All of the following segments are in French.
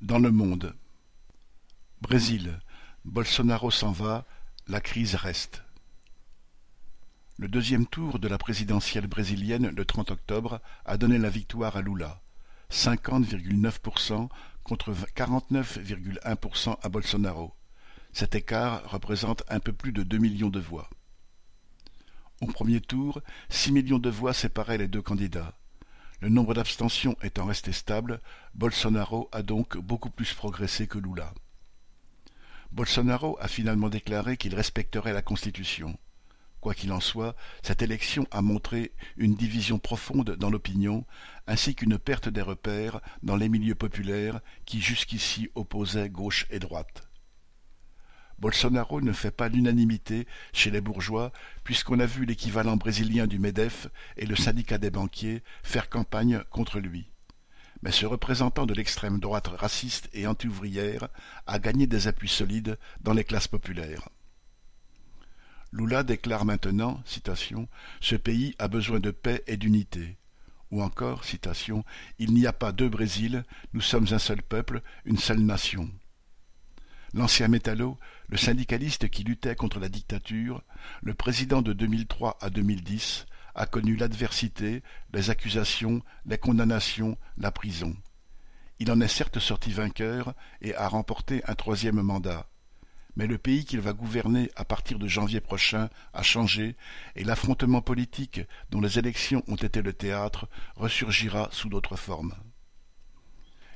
Dans le monde. Brésil. Bolsonaro s'en va, la crise reste. Le deuxième tour de la présidentielle brésilienne le 30 octobre a donné la victoire à Lula, 50,9% contre 49,1% à Bolsonaro. Cet écart représente un peu plus de deux millions de voix. Au premier tour, six millions de voix séparaient les deux candidats. Le nombre d'abstentions étant resté stable, Bolsonaro a donc beaucoup plus progressé que Lula. Bolsonaro a finalement déclaré qu'il respecterait la Constitution. Quoi qu'il en soit, cette élection a montré une division profonde dans l'opinion, ainsi qu'une perte des repères dans les milieux populaires qui jusqu'ici opposaient gauche et droite. Bolsonaro ne fait pas l'unanimité chez les bourgeois, puisqu'on a vu l'équivalent brésilien du MEDEF et le syndicat des banquiers faire campagne contre lui. Mais ce représentant de l'extrême droite raciste et anti-ouvrière a gagné des appuis solides dans les classes populaires. Lula déclare maintenant, citation, Ce pays a besoin de paix et d'unité. Ou encore, citation, Il n'y a pas deux Brésil, nous sommes un seul peuple, une seule nation. L'ancien métallo, le syndicaliste qui luttait contre la dictature, le président de 2003 à 2010, a connu l'adversité, les accusations, les condamnations, la prison. Il en est certes sorti vainqueur et a remporté un troisième mandat. Mais le pays qu'il va gouverner à partir de janvier prochain a changé et l'affrontement politique dont les élections ont été le théâtre ressurgira sous d'autres formes.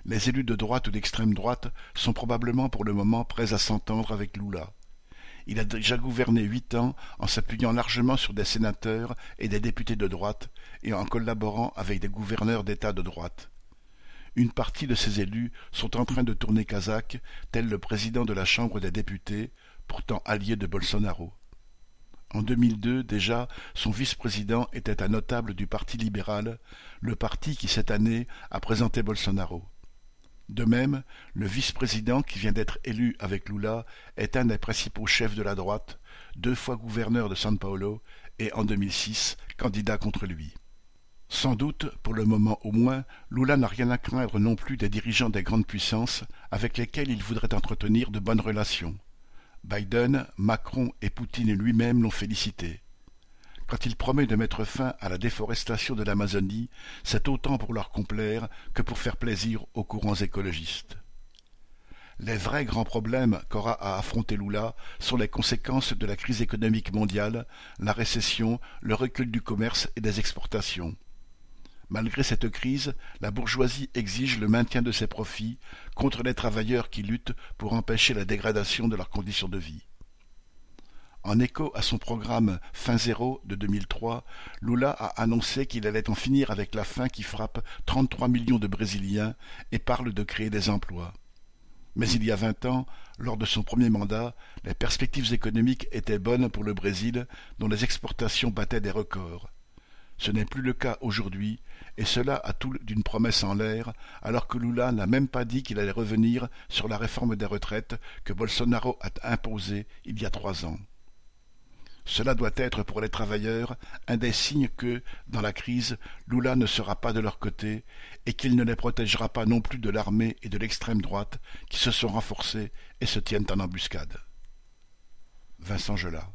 Les élus de droite ou d'extrême droite sont probablement pour le moment prêts à s'entendre avec Lula. Il a déjà gouverné huit ans en s'appuyant largement sur des sénateurs et des députés de droite et en collaborant avec des gouverneurs d'État de droite. Une partie de ces élus sont en train de tourner kazakh, tel le président de la Chambre des députés, pourtant allié de Bolsonaro. En 2002, déjà, son vice-président était un notable du Parti libéral, le parti qui cette année a présenté Bolsonaro. De même, le vice-président qui vient d'être élu avec Lula est un des principaux chefs de la droite, deux fois gouverneur de São Paulo et en 2006 candidat contre lui. Sans doute, pour le moment au moins, Lula n'a rien à craindre non plus des dirigeants des grandes puissances avec lesquels il voudrait entretenir de bonnes relations. Biden, Macron et Poutine lui-même l'ont félicité. Quand il promet de mettre fin à la déforestation de l'Amazonie, c'est autant pour leur complaire que pour faire plaisir aux courants écologistes. Les vrais grands problèmes qu'aura à affronter Lula sont les conséquences de la crise économique mondiale, la récession, le recul du commerce et des exportations. Malgré cette crise, la bourgeoisie exige le maintien de ses profits contre les travailleurs qui luttent pour empêcher la dégradation de leurs conditions de vie. En écho à son programme Fin zéro de 2003, Lula a annoncé qu'il allait en finir avec la faim qui frappe 33 millions de Brésiliens et parle de créer des emplois. Mais il y a vingt ans, lors de son premier mandat, les perspectives économiques étaient bonnes pour le Brésil, dont les exportations battaient des records. Ce n'est plus le cas aujourd'hui, et cela a tout d'une promesse en l'air, alors que Lula n'a même pas dit qu'il allait revenir sur la réforme des retraites que Bolsonaro a imposée il y a trois ans. Cela doit être pour les travailleurs un des signes que, dans la crise, Lula ne sera pas de leur côté et qu'il ne les protégera pas non plus de l'armée et de l'extrême droite qui se sont renforcés et se tiennent en embuscade. Vincent Gelat